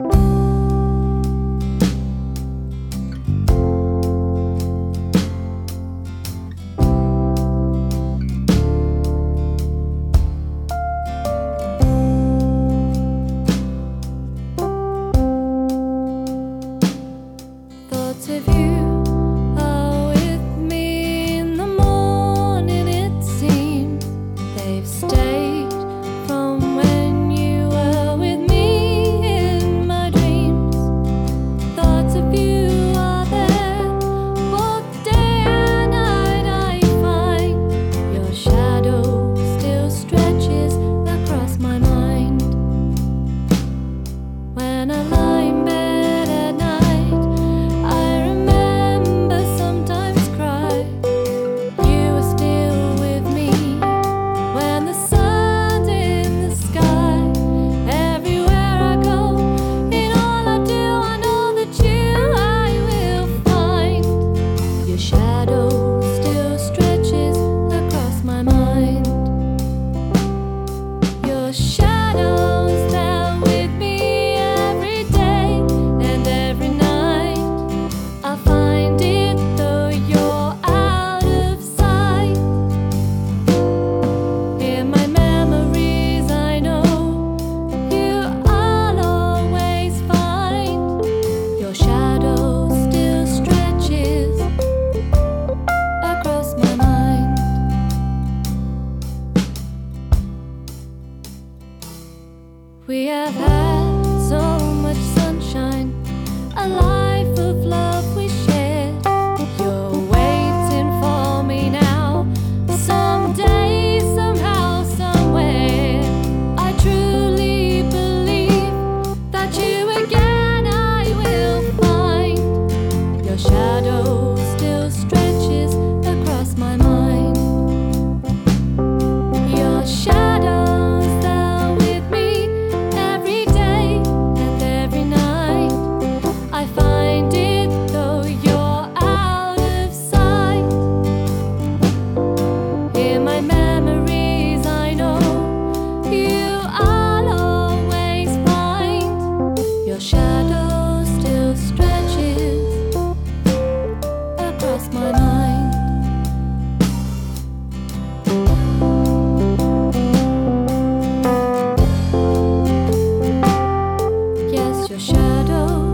you. and I love We have had so much sunshine, a lot. your shadow.